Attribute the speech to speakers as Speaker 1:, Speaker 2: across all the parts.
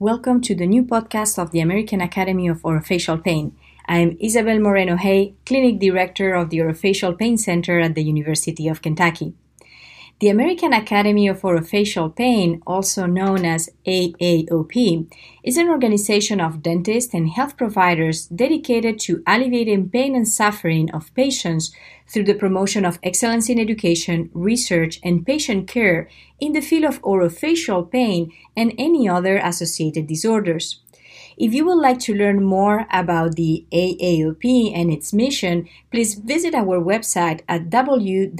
Speaker 1: Welcome to the new podcast of the American Academy of Orofacial Pain. I am Isabel Moreno Hay, Clinic Director of the Orofacial Pain Center at the University of Kentucky. The American Academy of Orofacial Pain, also known as AAOP, is an organization of dentists and health providers dedicated to alleviating pain and suffering of patients through the promotion of excellence in education, research, and patient care in the field of orofacial pain and any other associated disorders. If you would like to learn more about the AAOP and its mission, please visit our website at www.aaop.org.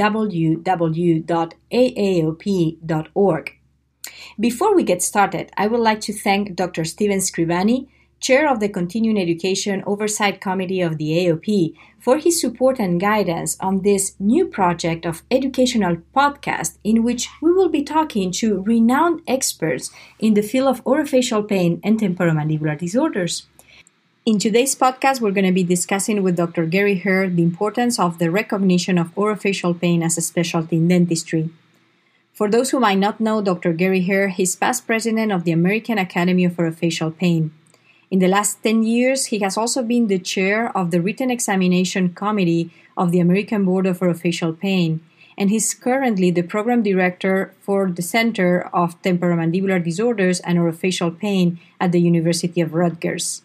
Speaker 1: Before we get started, I would like to thank Dr. Steven Scrivani, Chair of the Continuing Education Oversight Committee of the AOP, for his support and guidance on this new project of educational podcast in which we will be talking to renowned experts in the field of orofacial pain and temporomandibular disorders. In today's podcast, we're going to be discussing with Dr. Gary Heir the importance of the recognition of orofacial pain as a specialty in dentistry. For those who might not know Dr. Gary Heir, he's past president of the American Academy of Orofacial Pain. In the last 10 years, he has also been the chair of the Written Examination Committee of the American Board of Orofacial Pain, and he's currently the program director for the Center of Temporomandibular Disorders and Orofacial Pain at the University of Rutgers.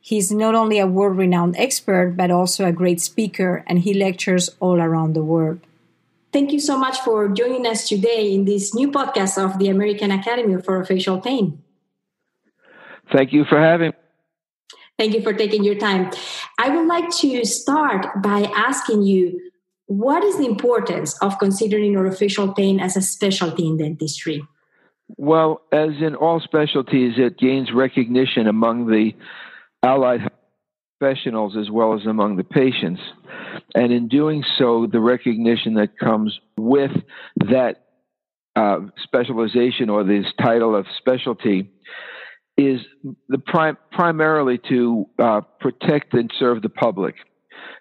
Speaker 1: He's not only a world renowned expert, but also a great speaker, and he lectures all around the world. Thank you so much for joining us today in this new podcast of the American Academy of Orofacial Pain.
Speaker 2: Thank you for having me.
Speaker 1: Thank you for taking your time. I would like to start by asking you what is the importance of considering orofacial pain as a specialty in dentistry?
Speaker 2: Well, as in all specialties, it gains recognition among the allied professionals as well as among the patients. And in doing so, the recognition that comes with that uh, specialization or this title of specialty is the prim- primarily to uh, protect and serve the public.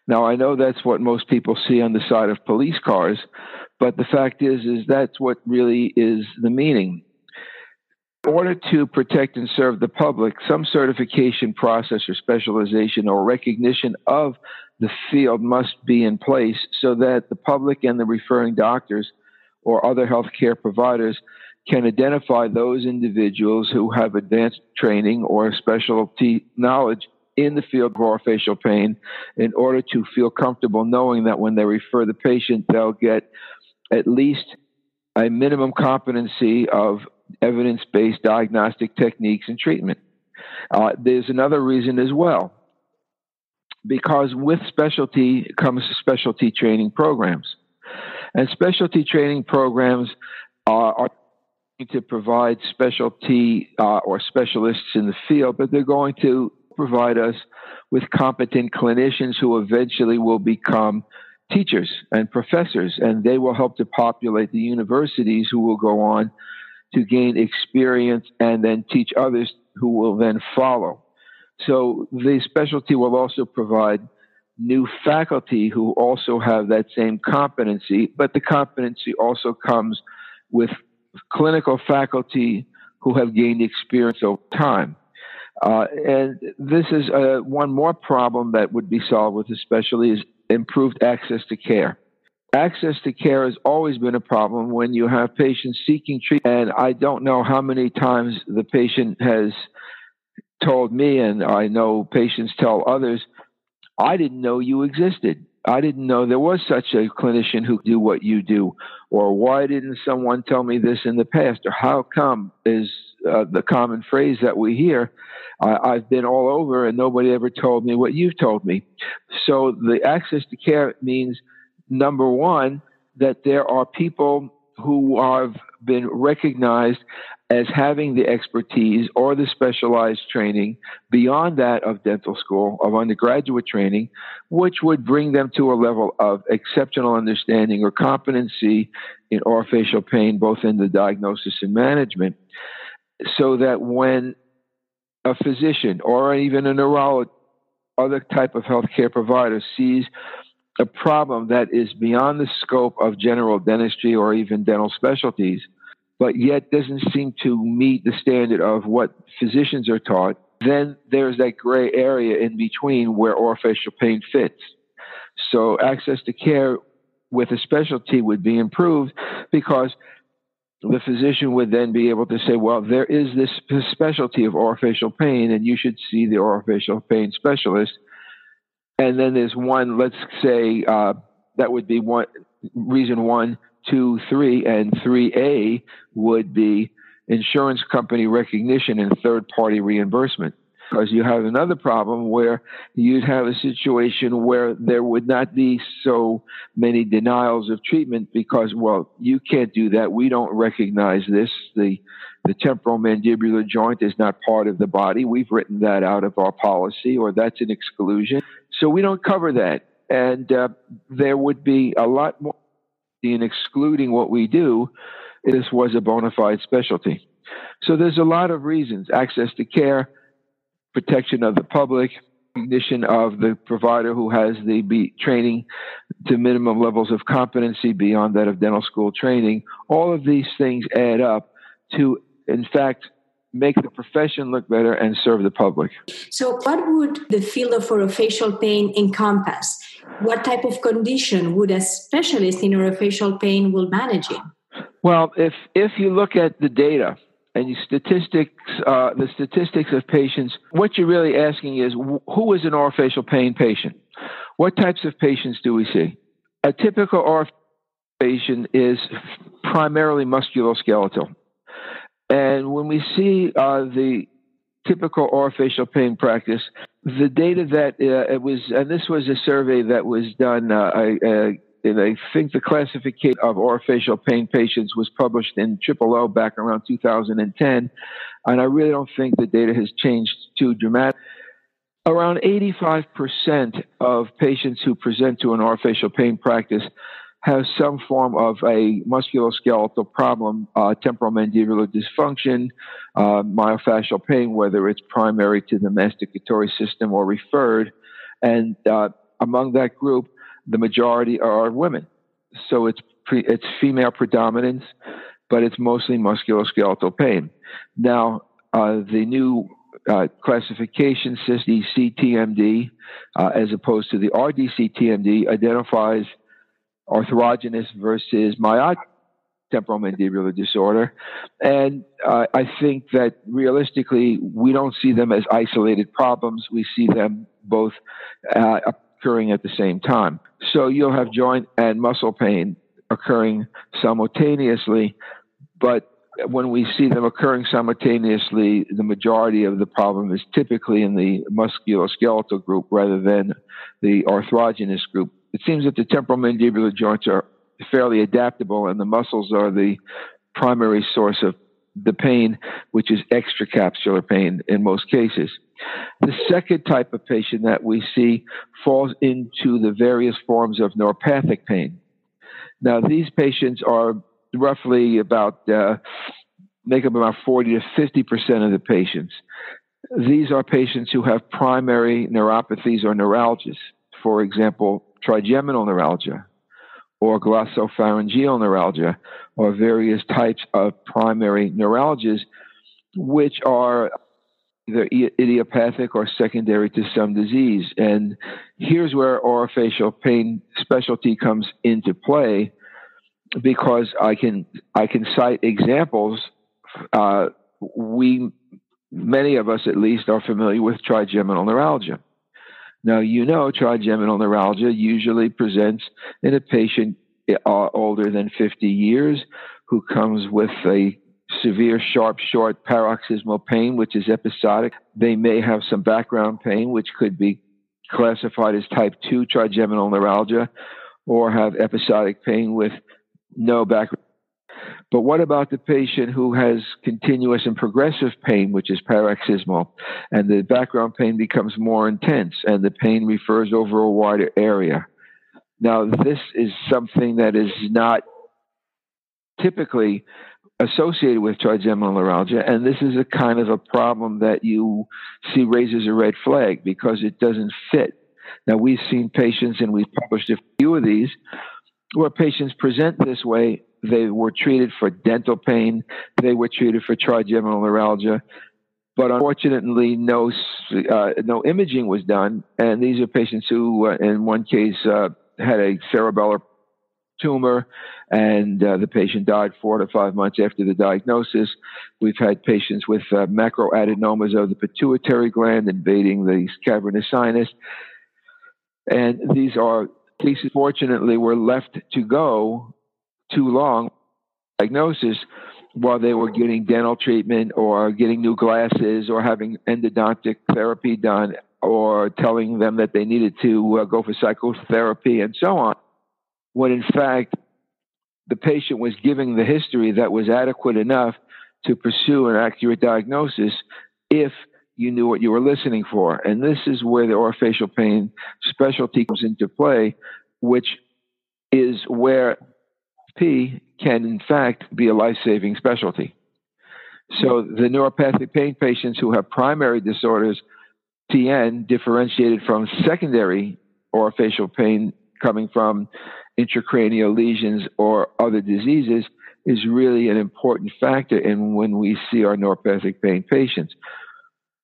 Speaker 2: Now, I know that's what most people see on the side of police cars, but the fact is, is that's what really is the meaning. In order to protect and serve the public, some certification process or specialization or recognition of the field must be in place so that the public and the referring doctors or other healthcare providers can identify those individuals who have advanced training or specialty knowledge in the field of orofacial pain in order to feel comfortable knowing that when they refer the patient, they'll get at least a minimum competency of evidence based diagnostic techniques and treatment. Uh, there's another reason as well. Because with specialty comes specialty training programs. And specialty training programs are, are to provide specialty uh, or specialists in the field, but they're going to provide us with competent clinicians who eventually will become teachers and professors, and they will help to populate the universities who will go on to gain experience and then teach others who will then follow. So the specialty will also provide new faculty who also have that same competency, but the competency also comes with clinical faculty who have gained experience over time. Uh, and this is uh, one more problem that would be solved with especially is improved access to care. Access to care has always been a problem when you have patients seeking treatment. And I don't know how many times the patient has told me, and I know patients tell others, I didn't know you existed. I didn't know there was such a clinician who do what you do, or why didn't someone tell me this in the past, or how come is uh, the common phrase that we hear. I've been all over and nobody ever told me what you've told me. So the access to care means number one that there are people who have been recognized as having the expertise or the specialized training beyond that of dental school, of undergraduate training, which would bring them to a level of exceptional understanding or competency in orofacial pain, both in the diagnosis and management, so that when a physician or even a neurologist, other type of healthcare provider sees a problem that is beyond the scope of general dentistry or even dental specialties, but yet doesn't seem to meet the standard of what physicians are taught, then there's that gray area in between where orofacial pain fits. So access to care with a specialty would be improved because the physician would then be able to say, well, there is this specialty of orofacial pain, and you should see the orofacial pain specialist. And then there's one, let's say, uh, that would be one reason one, two, three, and 3A would be insurance company recognition and third party reimbursement because you have another problem where you'd have a situation where there would not be so many denials of treatment because, well, you can't do that. We don't recognize this. The the temporomandibular joint is not part of the body. We've written that out of our policy, or that's an exclusion. So we don't cover that. And uh, there would be a lot more in excluding what we do. This was a bona fide specialty. So there's a lot of reasons access to care, protection of the public, recognition of the provider who has the training to minimum levels of competency beyond that of dental school training. All of these things add up to, in fact, make the profession look better and serve the public.
Speaker 1: So, what would the field of orofacial pain encompass? What type of condition would a specialist in orofacial pain will manage in?
Speaker 2: Well, if if you look at the data, and statistics, uh, the statistics of patients, what you're really asking is who is an orofacial pain patient? What types of patients do we see? A typical orofacial patient is primarily musculoskeletal. And when we see uh, the typical orofacial pain practice, the data that uh, it was, and this was a survey that was done, uh, I, and I think the classification of orofacial pain patients was published in Triple O back around 2010, and I really don't think the data has changed too dramatically. Around 85% of patients who present to an orofacial pain practice have some form of a musculoskeletal problem, uh, temporomandibular dysfunction, uh, myofascial pain, whether it's primary to the masticatory system or referred. And uh, among that group, the majority are women. So it's pre, it's female predominance, but it's mostly musculoskeletal pain. Now, uh, the new uh, classification system, CTMD, uh, as opposed to the RDCTMD, identifies arthrogenous versus myotic temporomandibular disorder. And uh, I think that realistically, we don't see them as isolated problems. We see them both uh, occurring at the same time. So you'll have joint and muscle pain occurring simultaneously, but when we see them occurring simultaneously, the majority of the problem is typically in the musculoskeletal group rather than the arthrogenous group. It seems that the temporomandibular joints are fairly adaptable and the muscles are the primary source of the pain, which is extracapsular pain in most cases. The second type of patient that we see falls into the various forms of neuropathic pain. Now, these patients are roughly about, uh, make up about 40 to 50% of the patients. These are patients who have primary neuropathies or neuralgias. For example, trigeminal neuralgia or glossopharyngeal neuralgia or various types of primary neuralgias, which are either idiopathic or secondary to some disease. And here's where orofacial pain specialty comes into play because I can I can cite examples. Uh, we many of us at least are familiar with trigeminal neuralgia. Now you know trigeminal neuralgia usually presents in a patient uh, older than 50 years who comes with a severe, sharp, short paroxysmal pain, which is episodic. They may have some background pain, which could be classified as type 2 trigeminal neuralgia, or have episodic pain with no background. But what about the patient who has continuous and progressive pain, which is paroxysmal, and the background pain becomes more intense and the pain refers over a wider area? Now, this is something that is not typically associated with trigeminal neuralgia, and this is a kind of a problem that you see raises a red flag because it doesn't fit. Now, we've seen patients, and we've published a few of these, where patients present this way they were treated for dental pain, they were treated for trigeminal neuralgia, but unfortunately, no uh, no imaging was done, and these are patients who, uh, in one case, uh, had a cerebellar tumor, and uh, the patient died four to five months after the diagnosis. We've had patients with uh, macroadenomas of the pituitary gland invading the cavernous sinus. And these are cases, fortunately, were left to go too long diagnosis while they were getting dental treatment or getting new glasses or having endodontic therapy done or telling them that they needed to uh, go for psychotherapy and so on when in fact the patient was giving the history that was adequate enough to pursue an accurate diagnosis if you knew what you were listening for. And this is where the orofacial pain specialty comes into play, which is where Can, in fact, be a life saving specialty. So the neuropathic pain patients who have primary disorders, TN, differentiated from secondary or facial pain coming from intracranial lesions or other diseases is really an important factor in when we see our neuropathic pain patients.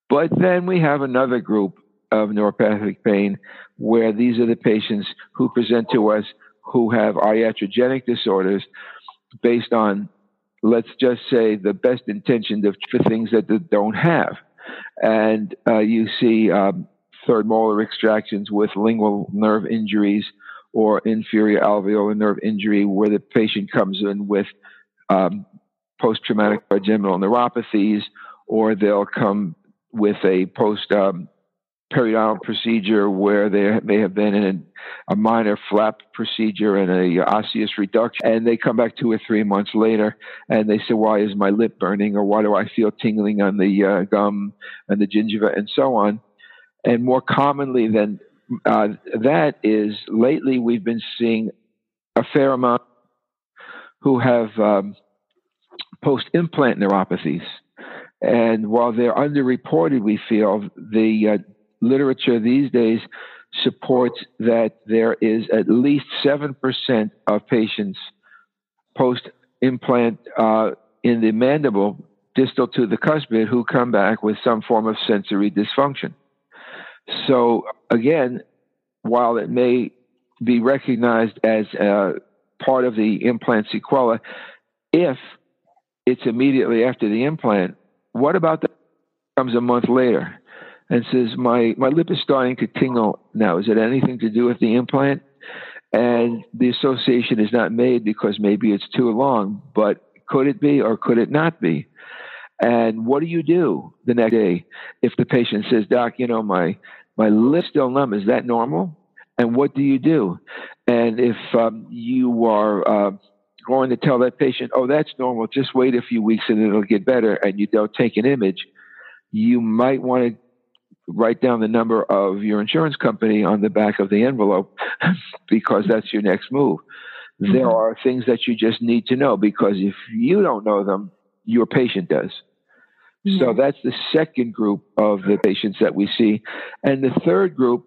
Speaker 2: But then we have another group of neuropathic pain where these are the patients who present to us who have iatrogenic disorders based on, let's just say, the best intention of things that they don't have. And uh, you see um, third molar extractions with lingual nerve injuries or inferior alveolar nerve injury, where the patient comes in with um, post traumatic trigeminal neuropathies, or they'll come with a post um, periodontal procedure where they may have been in a, minor flap procedure and a osseous reduction, and they come back two or three months later and they say, "Why is my lip burning?" or "Why do I feel tingling on the uh, gum and the gingiva?" and so on. And more commonly than uh, that is lately we've been seeing a fair amount who have um, post implant neuropathies. And while they're underreported, we feel the uh, literature these days supports that there is at least 7% of patients post implant uh, in the mandible distal to the cuspid who come back with some form of sensory dysfunction. So again, while it may be recognized as part of the implant sequela, if it's immediately after the implant, what about the comes a month later and says my my lip is starting to tingle now? Is it anything to do with the implant? And the association is not made because maybe it's too long, but could it be or could it not be? And what do you do the next day if the patient says, Doc, you know, my, my lip's still numb, is that normal? And what do you do? And if um, you are uh, going to tell that patient, oh, that's normal, just wait a few weeks and it'll get better, and you don't take an image, you might want to write down the number of your insurance company on the back of the envelope because that's your next move. Mm-hmm. There are things that you just need to know because if you don't know them, your patient does. Mm-hmm. So that's the second group of the patients that we see. And the third group,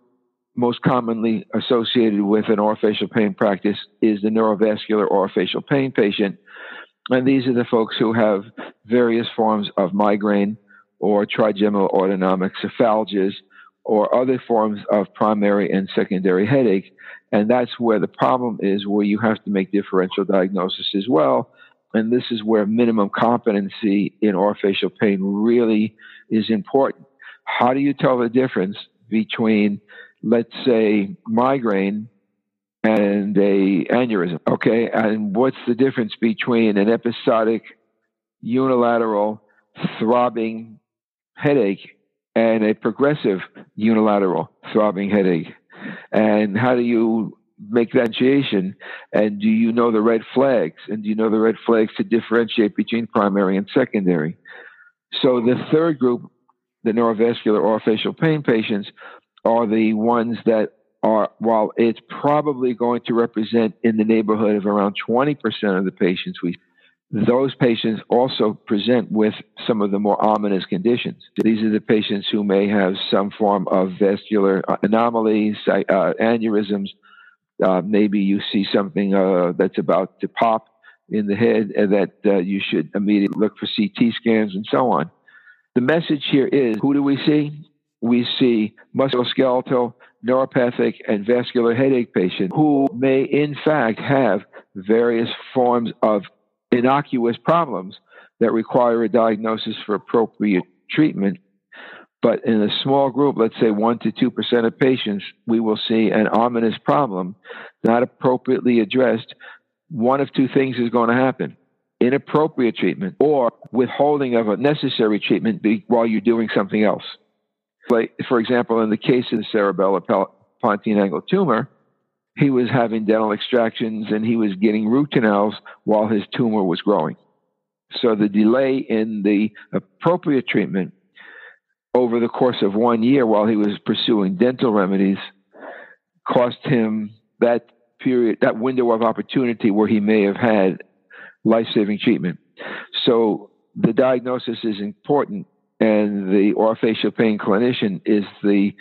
Speaker 2: most commonly associated with an orofacial pain practice, is the neurovascular orofacial pain patient. And these are the folks who have various forms of migraine or trigeminal autonomic cephalgias or other forms of primary and secondary headache. And that's where the problem is, where you have to make differential diagnosis as well and this is where minimum competency in orofacial pain really is important. How do you tell the difference between, let's say, migraine and a aneurysm? Okay, and what's the difference between an episodic, unilateral, throbbing headache and a progressive unilateral throbbing headache? And how do you make that? And do you know the red flags? And do you know the red flags to differentiate between primary and secondary? So the third group, the neurovascular or facial pain patients, are the ones that are, while it's probably going to represent in the neighborhood of around 20% of the patients we those patients also present with some of the more ominous conditions. These are the patients who may have some form of vascular anomalies, uh, aneurysms, uh, maybe you see something uh, that's about to pop. in the head that uh, you should immediately look for CT scans and so on. The message here is who do we see? We see musculoskeletal, neuropathic, and vascular headache patients who may, in fact, have various forms of innocuous problems that require a diagnosis for appropriate treatment. But in a small group, let's say 1% to 2% of patients, we will see an ominous problem not appropriately addressed. One of two things is going to happen inappropriate treatment or withholding of a necessary treatment while you're doing something else. Like, for example, in the case of the cerebellar pontine angle tumor, he was having dental extractions and he was getting root canals while his tumor was growing. So the delay in the appropriate treatment over the course of one year while he was pursuing dental remedies cost him that period, that window of opportunity where he may have had life saving treatment. So the diagnosis is important, and the orofacial pain clinician is the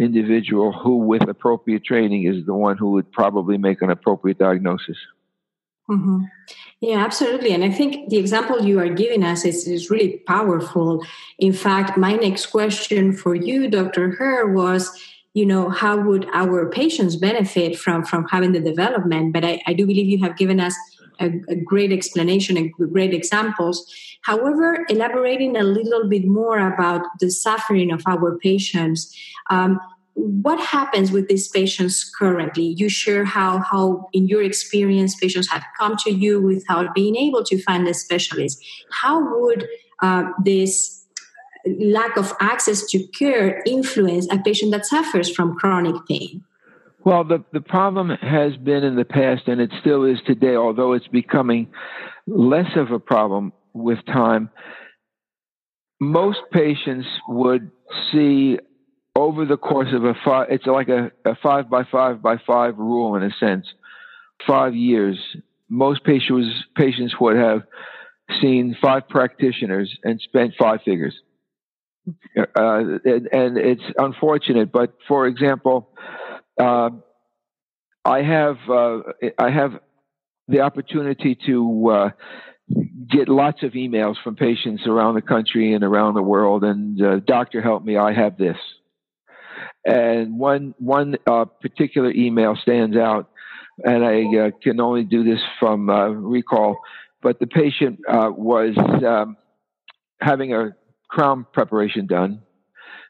Speaker 2: individual who, with appropriate training, is the one who would probably make an appropriate diagnosis.
Speaker 1: Mm-hmm. Yeah, absolutely. And I think the example you are giving us is, is really powerful. In fact, my next question for you, Dr. Heir, was you know how would our patients benefit from from having the development but i, I do believe you have given us a, a, great explanation and great examples however elaborating a little bit more about the suffering of our patients um, what happens with these patients currently? You share how how in your experience patients have come to you without being able to find a specialist. How would uh, this lack of access to care influence a patient that suffers from chronic pain?
Speaker 2: Well the, the problem has been in the past and it still is today although it's becoming less of a problem with time. Most patients would see over the course of a five, it's like a, a five by five by five rule in a sense. Five years, most patients patients would have seen five practitioners and spent five figures. Uh, and, it's unfortunate, but for example, uh, I have uh, I have the opportunity to uh, get lots of emails from patients around the country and around the world, and uh, doctor, help me! I have this and one one uh, particular email stands out, and I uh, can only do this from uh, recall. But the patient uh, was um, having a crown preparation done.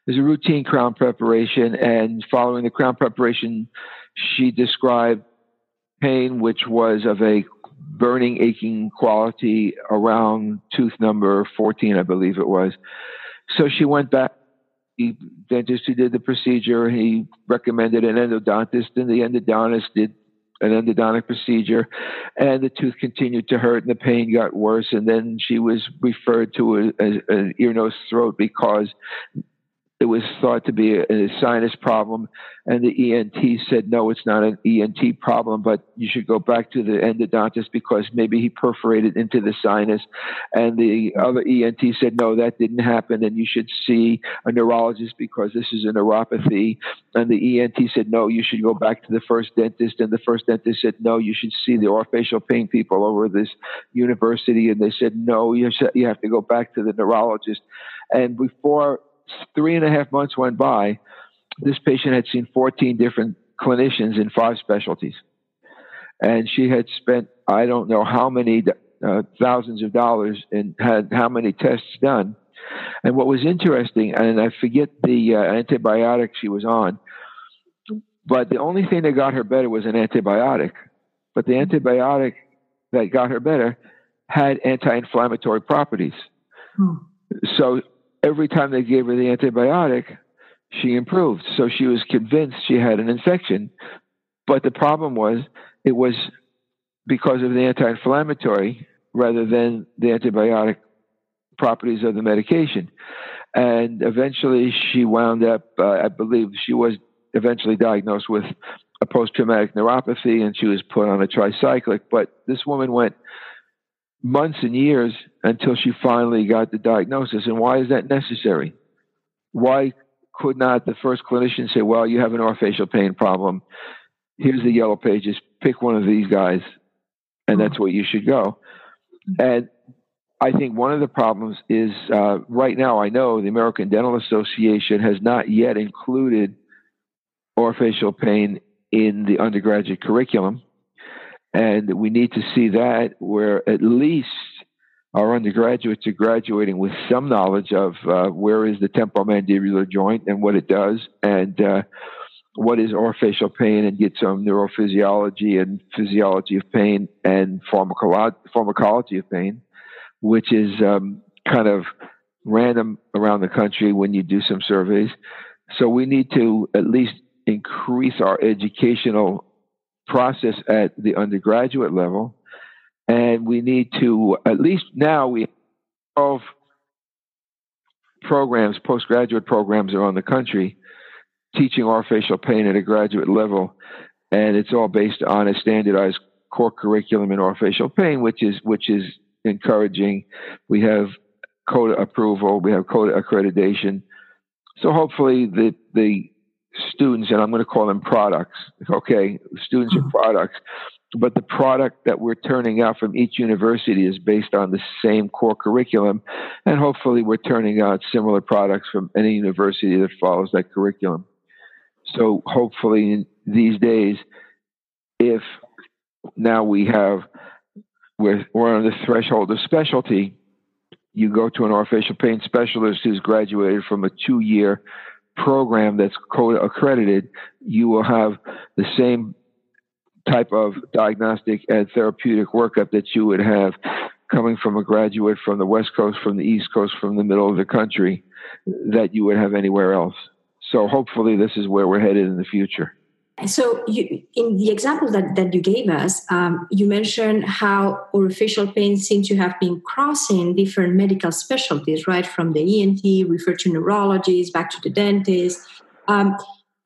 Speaker 2: There's a routine crown preparation, and following the crown preparation, she described pain, which was of a burning, aching quality around tooth number 14, I believe it was. So she went back the dentist who did the procedure, he recommended an endodontist, and the endodontist did an endodontic procedure, and the tooth continued to hurt and the pain got worse. And then she was referred to an ear, nose, throat because it was thought to be a, a, sinus problem, and the ENT said, no, it's not an ENT problem, but you should go back to the endodontist because maybe he perforated into the sinus. And the other ENT said, no, that didn't happen, and you should see a neurologist because this is a neuropathy. And the ENT said, no, you should go back to the first dentist. And the first dentist said, no, you should see the orofacial pain people over this university. And they said, no, you, you have to go back to the neurologist. And before three and a half months went by, this patient had seen 14 different clinicians in five specialties. And she had spent, I don't know how many uh, thousands of dollars and had how many tests done. And what was interesting, and I forget the uh, antibiotic she was on, but the only thing that got her better was an antibiotic. But the antibiotic that got her better had anti inflammatory properties. Hmm. So every time they gave her the antibiotic, she improved. So she was convinced she had an infection. But the problem was it was because of the anti inflammatory rather than the antibiotic properties of the medication. And eventually she wound up, uh, I believe she was eventually diagnosed with a post traumatic neuropathy and she was put on a tricyclic. But this woman went months and years until she finally got the diagnosis. And why is that necessary? Why could not the first clinician say, well, you have an orofacial pain problem. Here's the yellow pages. Pick one of these guys and that's where you should go. And I think one of the problems is uh, right now, I know the American Dental Association has not yet included orofacial pain in the undergraduate curriculum. And we need to see that where at least our undergraduates are graduating with some knowledge of uh, where is the temporomandibular joint and what it does, and uh, what is orofacial pain, and get some neurophysiology and physiology of pain and pharmacolo- pharmacology of pain, which is um, kind of random around the country when you do some surveys. So we need to at least increase our educational process at the undergraduate level. And we need to, at least now, we have programs, postgraduate programs around the country teaching orofacial pain at a graduate level. And it's all based on a standardized core curriculum in orofacial pain, which is, which is encouraging. We have CODA approval, we have CODA accreditation. So hopefully the, the students, and I'm going to call them products, okay? Students mm-hmm. are products, but the product that we're turning out from each university is based on the same core curriculum, and hopefully we're turning out similar products from any university that follows that curriculum. So hopefully these days, if now we have, we're, we're on the threshold of specialty, you go to an orofacial pain specialist who's graduated from a two year program that's accredited, you will have the same type of diagnostic and therapeutic workup that you would have coming from a graduate from the West Coast, from the East Coast, from the middle of the country that you would have anywhere else. So hopefully, this is where we're headed in the future.
Speaker 1: So, you, in the example that, that you gave us, um, you mentioned how orofacial pain seems to have been crossing different medical specialties, right? From the ENT, referred to neurologist, back to the dentist. Um,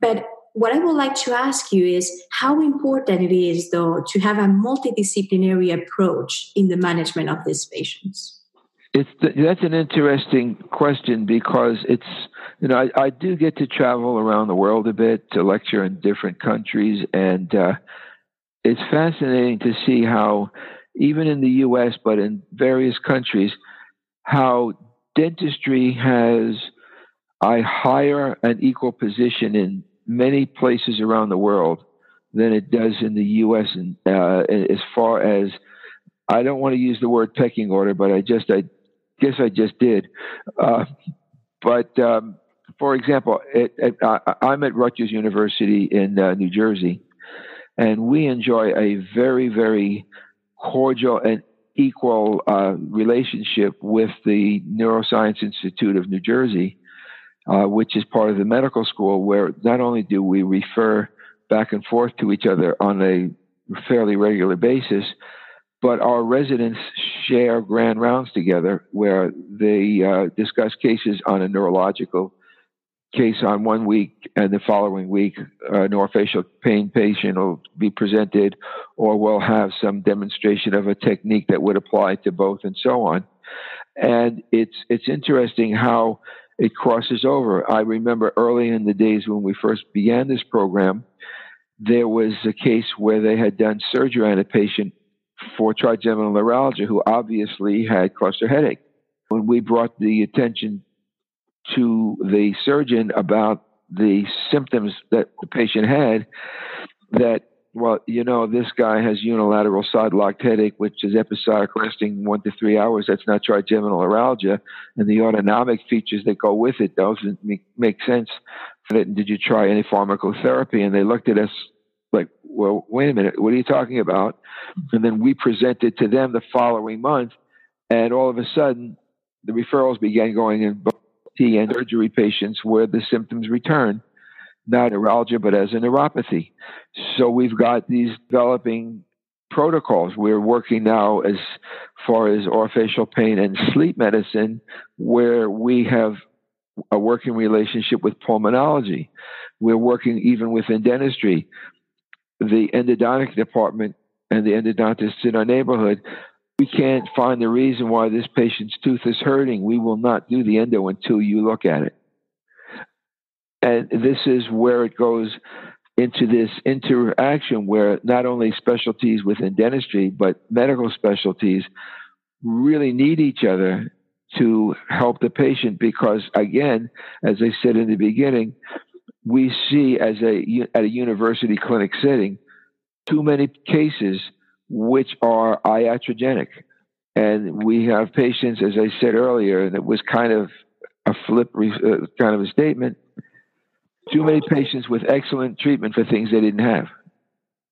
Speaker 1: but what I would like to ask you is how important it is, though, to have a multidisciplinary approach in the management of these patients.
Speaker 2: It's that's an interesting question because it's you know I, I, do get to travel around the world a bit to lecture in different countries and uh, it's fascinating to see how even in the U.S. but in various countries how dentistry has a higher and equal position in many places around the world than it does in the U.S. and uh, as far as I don't want to use the word pecking order, but I just I guess I just did. Uh, but um, for example, it, it, I'm at Rutgers University in uh, New Jersey, and we enjoy a very, very cordial and equal uh, relationship with the Neuroscience Institute of New Jersey, uh, which is part of the medical school, where not only do we refer back and forth to each other on a fairly regular basis, but our residents share grand rounds together where they uh, discuss cases on a neurological case on one week and the following week a neurofacial pain patient will be presented or we'll have some demonstration of a technique that would apply to both and so on. And it's it's interesting how it crosses over. I remember early in the days when we first began this program there was a case where they had done surgery on a patient for trigeminal neuralgia who obviously had cluster headache. When we brought the attention to the surgeon about the symptoms that the patient had, that well, you know, this guy has unilateral side locked headache, which is episodic lasting one to three hours. That's not trigeminal neuralgia. And the autonomic features that go with it doesn't make, make sense. Did you try any pharmacotherapy? And they looked at us like, well, wait a minute, what are you talking about? And then we presented to them the following month, and all of a sudden, the referrals began going in both T and surgery patients where the symptoms return, not neuralgia, but as a neuropathy. So we've got these developing protocols. We're working now as far as orofacial pain and sleep medicine, where we have a working relationship with pulmonology. We're working even within dentistry the endodontic department and the endodontists in our neighborhood, we can't find the reason why this patient's tooth is hurting. We will not do the endo until you look at it. And this is where it goes into this interaction where not only specialties within dentistry, but medical specialties really need each other to help the patient because again, as I said in the beginning, we see as a at a university clinic setting too many cases which are iatrogenic. And we have patients, as I said earlier, and it was kind of a flip, uh, kind of a statement. Too many patients with excellent treatment for things they didn't have.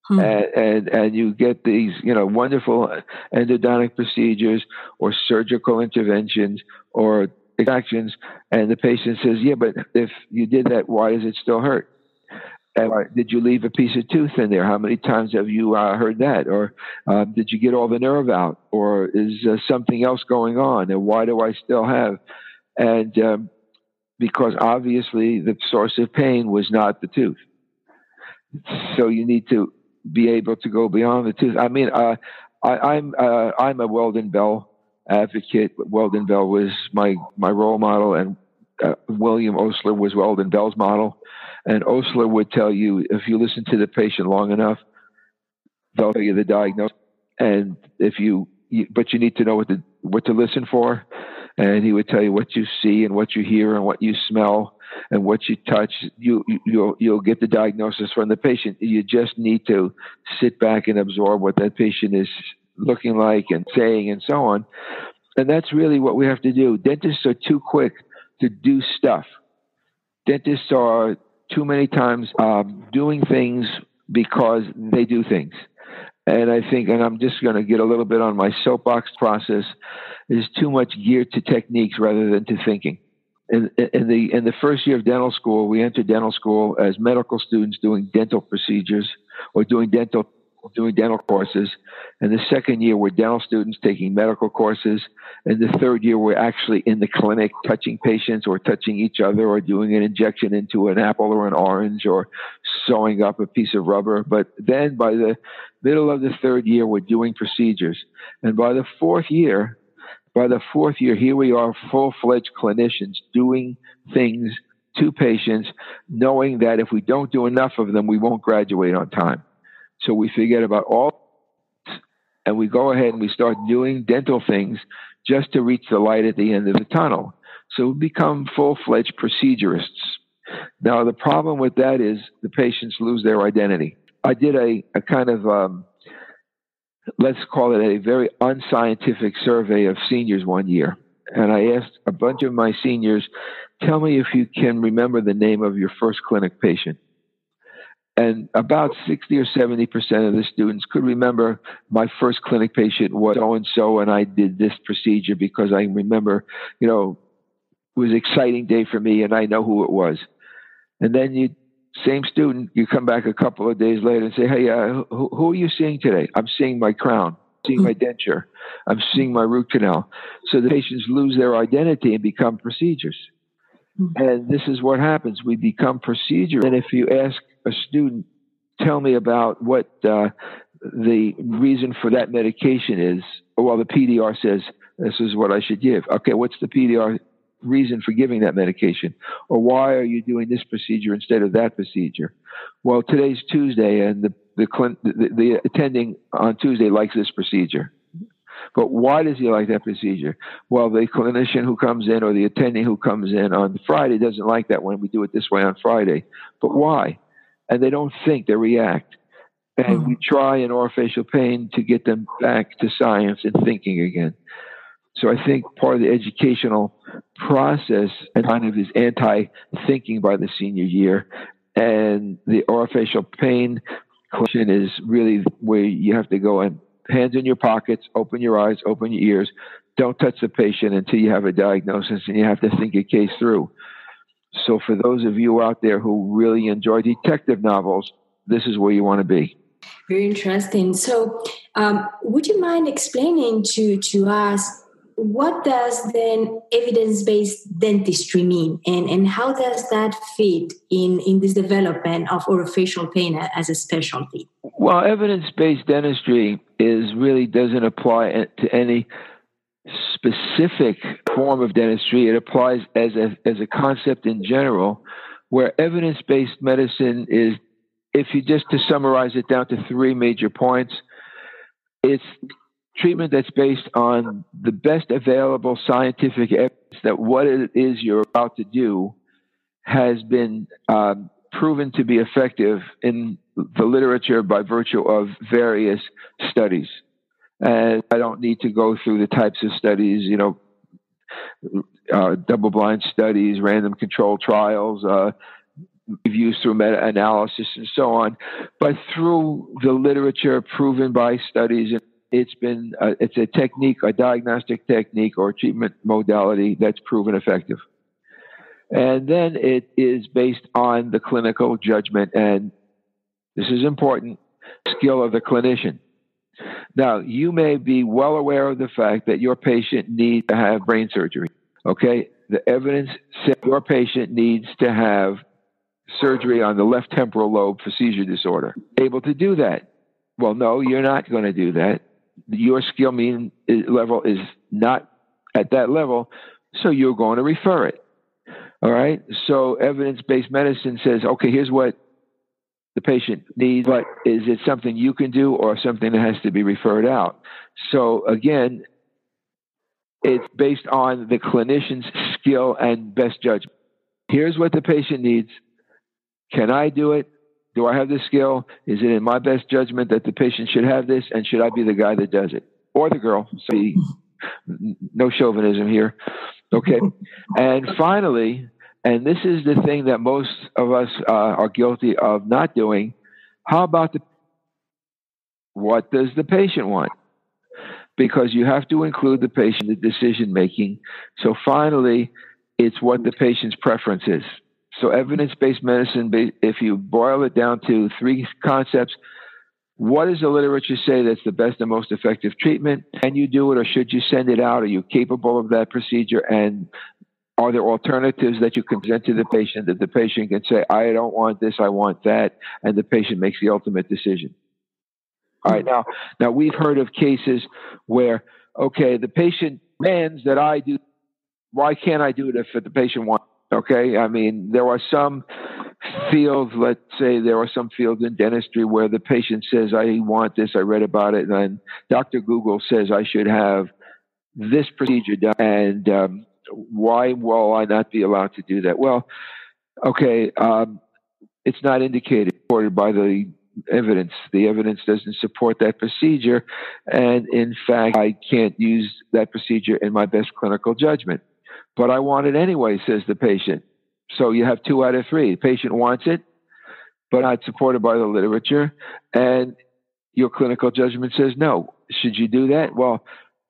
Speaker 2: Hmm. And, and, and you get these you know wonderful endodontic procedures or surgical interventions or extractions, and the patient says, "Yeah, but if you did that, why does it still hurt?" And did you leave a piece of tooth in there? How many times have you uh, heard that? Or uh, did you get all the nerve out? Or is uh, something else going on? And why do I still have? And um, because obviously the source of pain was not the tooth. So you need to be able to go beyond the tooth. I mean, uh, I, I'm, uh, I'm a Welden Bell advocate. Welden Bell was my my role model, and uh, William Osler was Welden Bell's model. And Osler would tell you if you listen to the patient long enough, they'll tell you the diagnosis. And if you, you but you need to know what to what to listen for. And he would tell you what you see and what you hear and what you smell and what you touch. You you'll you'll get the diagnosis from the patient. You just need to sit back and absorb what that patient is looking like and saying and so on. And that's really what we have to do. Dentists are too quick to do stuff. Dentists are too many times um, doing things because they do things. And I think, and I'm just going to get a little bit on my soapbox process, is too much geared to techniques rather than to thinking. In, in, the in the first year of dental school, we entered dental school as medical students doing dental procedures or doing dental doing dental courses. And the second year, we're dental students taking medical courses. And the third year, we're actually in the clinic touching patients or touching each other or doing an injection into an apple or an orange or sewing up a piece of rubber. But then by the middle of the third year, we're doing procedures. And by the fourth year, by the fourth year, here we are, full fledged clinicians doing things to patients, knowing that if we don't do enough of them, we won't graduate on time. So we forget about all and we go ahead and we start doing dental things just to reach the light at the end of the tunnel. So we become full fledged procedurists. Now, the problem with that is the patients lose their identity. I did a, a kind of, um, let's call it a very unscientific survey of seniors one year. And I asked a bunch of my seniors, tell me if you can remember the name of your first clinic patient. And about 60 or 70% of the students could remember my first clinic patient was so and so, and I did this procedure because I remember, you know, it was an exciting day for me and I know who it was. And then you, same student, you come back a couple of days later and say, Hey, uh, who, who, are you seeing today? I'm seeing my crown, I'm seeing my denture, I'm seeing my root canal. So the patients lose their identity and become procedures. Mm-hmm. And this is what happens. We become procedural. And if you ask a student, tell me about what uh, the reason for that medication is, well, the PDR says this is what I should give. Okay, what's the PDR reason for giving that medication? Or why are you doing this procedure instead of that procedure? Well, today's Tuesday, and the the, the, the attending on Tuesday likes this procedure. But why does he like that procedure? Well, the clinician who comes in or the attending who comes in on Friday doesn't like that when we do it this way on Friday. But why? And they don't think, they react. And mm-hmm. we try in orofacial pain to get them back to science and thinking again. So I think part of the educational process and kind of is anti-thinking by the senior year. And the orofacial pain question is really where you have to go and hands in your pockets, open your eyes, open your ears. Don't touch the patient until you have a diagnosis and you have to think a case through. So, for those of you out there who really enjoy detective novels, this is where you want to be.
Speaker 1: Very interesting. So, um, would you mind explaining to, to us what does then evidence-based dentistry mean and, and how does that fit in, in this development of orofacial pain as a specialty
Speaker 2: well evidence-based dentistry is really doesn't apply to any specific form of dentistry it applies as a, as a concept in general where evidence-based medicine is if you just to summarize it down to three major points, it's treatment that's based on the best available scientific evidence that what it is you're about to do has been um, proven to be effective in the literature by virtue of various studies. And I don't need to go through the types of studies, you know, uh, double blind studies, random control trials, uh, reviews through meta analysis, and so on. But through the literature proven by studies, it's been uh, it's a technique, a diagnostic technique or treatment modality that's proven effective. And then it is based on the clinical judgment, and this is important skill of the clinician. Now, you may be well aware of the fact that your patient needs to have brain surgery. Okay? The evidence says your patient needs to have surgery on the left temporal lobe for seizure disorder. Able to do that? Well, no, you're not going to do that. Your skill mean eh, level is not at that level, so you're going to refer it. All right? So evidence based medicine says, okay, here's what the patient needs, but is it something you can do or something that has to be referred out? So again, it's based on the clinician's skill and best judgment. Here's what the patient needs. Can I do it? Do I have the skill? Is it in my best judgment that the patient should have this? And should I be the guy that does it? Or the girl? So no chauvinism here. Okay. And finally, and this is the thing that most of us uh, are guilty of not doing. How about the what does the patient want? Because you have to include the patient in decision making. So finally, it's what the patient's preference is. So evidence based medicine, if you boil it down to three concepts, what does the literature say that's the best and most effective treatment? Can you do it or should you send it out? Are you capable of that procedure? And are there alternatives that you can present to the patient that the patient can say, I don't want this, I want that, and the patient makes the ultimate decision? All right, now, now we've heard of cases where, okay, the patient demands that I do, why can't I do it if the patient wants? Okay, I mean, there are some fields, let's say there are some fields in dentistry where the patient says, I want this, I read about it, and Dr. Google says I should have this procedure done. And um, why will I not be allowed to do that? Well, okay, um, it's not indicated, supported by the evidence. The evidence doesn't support that procedure. And in fact, I can't use that procedure in my best clinical judgment. But I want it anyway, says the patient. So you have two out of three. The patient wants it, but not supported by the literature. And your clinical judgment says no. Should you do that? Well,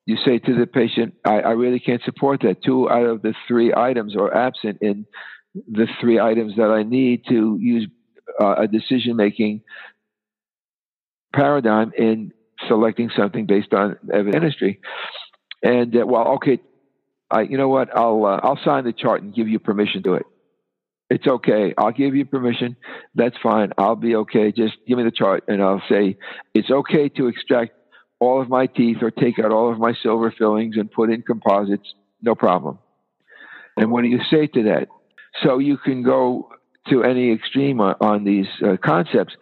Speaker 2: you say to the patient, I, I, really can't support that. Two out of the three items are absent in the three items that I need to use uh, a decision making paradigm in selecting something based on evidence. And uh, well, okay, I, you know what? I'll uh, I'll sign the chart and give you permission to it. It's okay. I'll give you permission. That's fine. I'll be okay. Just give me the chart, and I'll say it's okay to extract all of my teeth or take out all of my silver fillings and put in composites, no problem. And what do you say to that? So you can go to any extreme on, on these uh, concepts,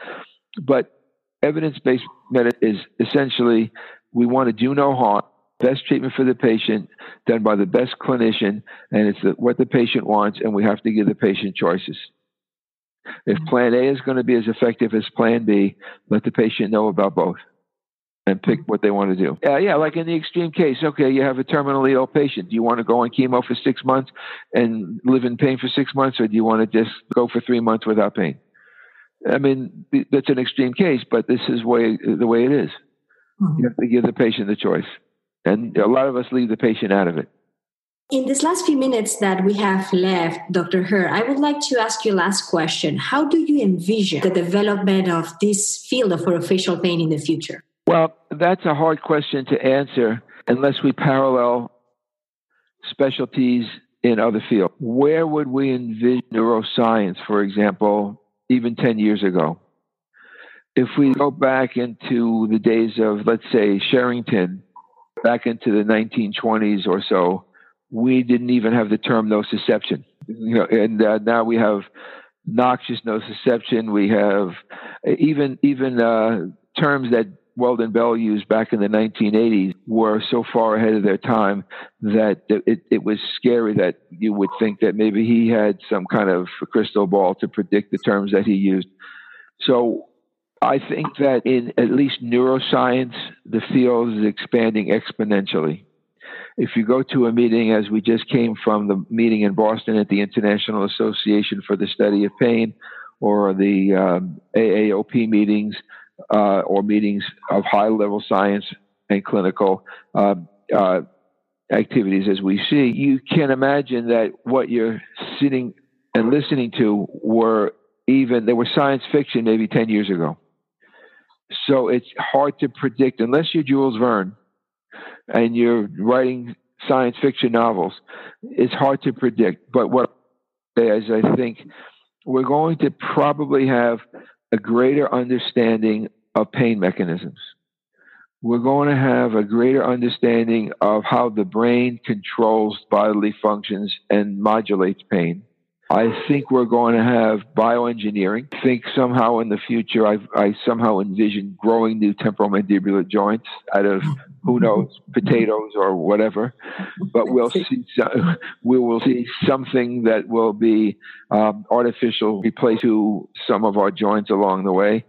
Speaker 2: but evidence-based medicine is essentially we want to do no harm, best treatment for the patient done by the best clinician, and it's the, what the patient wants, and we have to give the patient choices. If mm-hmm. Plan A is going to be as effective as Plan B, let the patient know about both and pick what they want to do. Uh, yeah, like in the extreme case, okay, you have a terminally ill patient. Do you want to go on chemo for six months and live in pain for six months, or do you want to just go for three months without pain? I mean, that's an extreme case, but this is way the way it is. Mm-hmm. You have to give the patient the choice, and a lot of us leave the patient out of it.
Speaker 1: In these last few minutes that we have left, Dr. Heir, I would like to ask you last question. How do you envision the development of this field of orofacial pain in the future?
Speaker 2: Well, that's a hard question to answer unless we parallel specialties in other fields. Where would we envision neuroscience, for example, even 10 years ago? If we go back into the days of, let's say, Sherrington, back into the 1920s or so, we didn't even have the term nociception. You know, and uh, now we have noxious nociception. We have even even uh, terms that Welden Bell used back in the 1980s were so far ahead of their time that it, it was scary that you would think that maybe he had some kind of crystal ball to predict the terms that he used. So I think that in at least neuroscience, the field is expanding exponentially. If you go to a meeting, as we just came from the meeting in Boston at the International Association for the Study of Pain, or the um, AAOP meetings, uh, or meetings of high level science and clinical uh, uh, activities as we see, you can imagine that what you're sitting and listening to were even, they were science fiction maybe 10 years ago. So it's hard to predict unless you're Jules Verne and you're writing science fiction novels. It's hard to predict. But what is, I think we're going to probably have a greater understanding of pain mechanisms. We're going to have a greater understanding of how the brain controls bodily functions and modulates pain. I think we're going to have bioengineering. I think somehow in the future, I, I somehow envision growing new temporomandibular joints out of who knows potatoes or whatever. But we'll see. We will see something that will be um, artificial, replace to some of our joints along the way.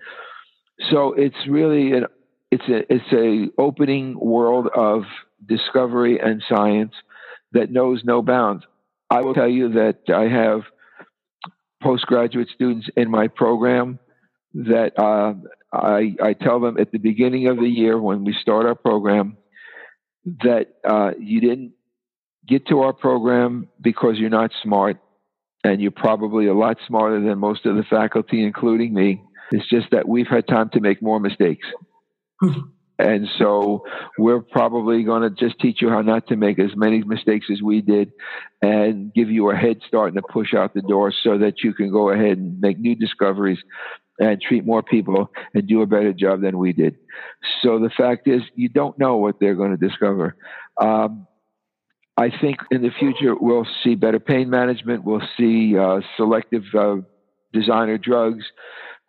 Speaker 2: So it's really an it's a it's a opening world of discovery and science that knows no bounds. I will tell you that I have postgraduate students in my program that uh, I, I tell them at the beginning of the year when we start our program that uh, you didn't get to our program because you're not smart, and you're probably a lot smarter than most of the faculty, including me. It's just that we've had time to make more mistakes. And so we're probably going to just teach you how not to make as many mistakes as we did and give you a head start and a push out the door so that you can go ahead and make new discoveries and treat more people and do a better job than we did. So the fact is, you don't know what they're going to discover. Um, I think in the future we'll see better pain management. We'll see uh, selective uh, designer drugs.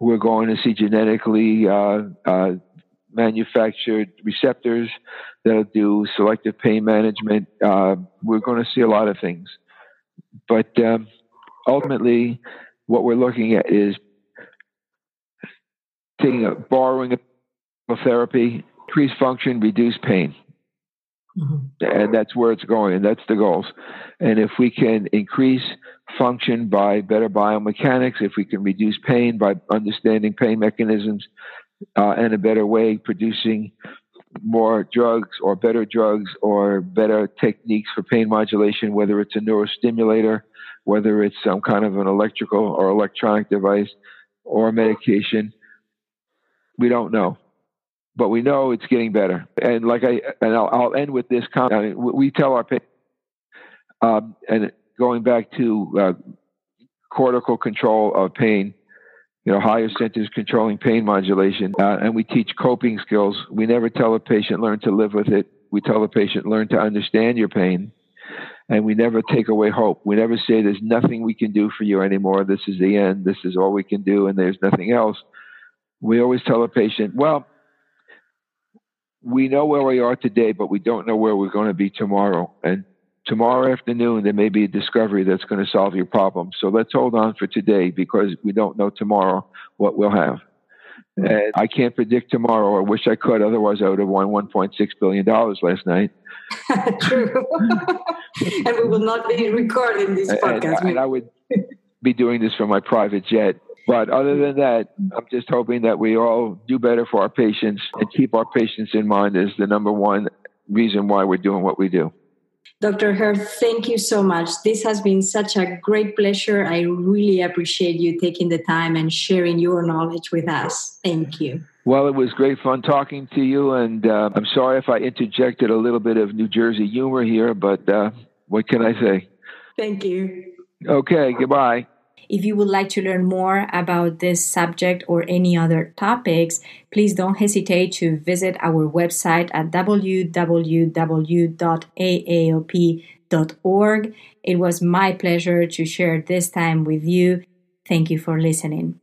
Speaker 2: We're going to see genetically uh, uh manufactured receptors that'll do selective pain management. Uh, we're going to see a lot of things. But um, ultimately, what we're looking at is taking a borrowing a therapy, increase function, reduce pain. Mm-hmm. And that's where it's going, and that's the goals. And if we can increase function by better biomechanics, if we can reduce pain by understanding pain mechanisms, uh, in a better way, producing more drugs or better drugs or better techniques for pain modulation, whether it's a neurostimulator, whether it's some kind of an electrical or electronic device or medication. We don't know, but we know it's getting better. And like I, and I'll, I'll end with this comment. I mean, we tell our patients, um, and going back to uh, cortical control of pain, you know, higher centers controlling pain modulation, uh, and we teach coping skills. We never tell a patient learn to live with it. We tell a patient learn to understand your pain, and we never take away hope. We never say there's nothing we can do for you anymore. This is the end. This is all we can do, and there's nothing else. We always tell a patient, well, we know where we are today, but we don't know where we're going to be tomorrow. And tomorrow afternoon there may be a discovery that's going to solve your problem. So let's hold on for today because we don't know tomorrow what we'll have. And I can't predict tomorrow. I wish I could. Otherwise, I would have won $1.6 billion last night.
Speaker 1: True. and we will not be recording this podcast.
Speaker 2: And, and I would be doing this from my private jet. But other than that, I'm just hoping that we all do better for our patients and keep our patients in mind as the number one reason why we're doing what we do.
Speaker 1: Dr. Heir, thank you so much. This has been such a great pleasure. I really appreciate you taking the time and sharing your knowledge with us. Thank you.
Speaker 2: Well, it was great fun talking to you, and uh, I'm sorry if I interjected a little bit of New Jersey humor here, but uh, what can I say?
Speaker 1: Thank you.
Speaker 2: Okay, goodbye.
Speaker 1: If you would like to learn more about this subject or any other topics, please don't hesitate to visit our website at www.aaop.org. It was my pleasure to share this time with you. Thank you for listening.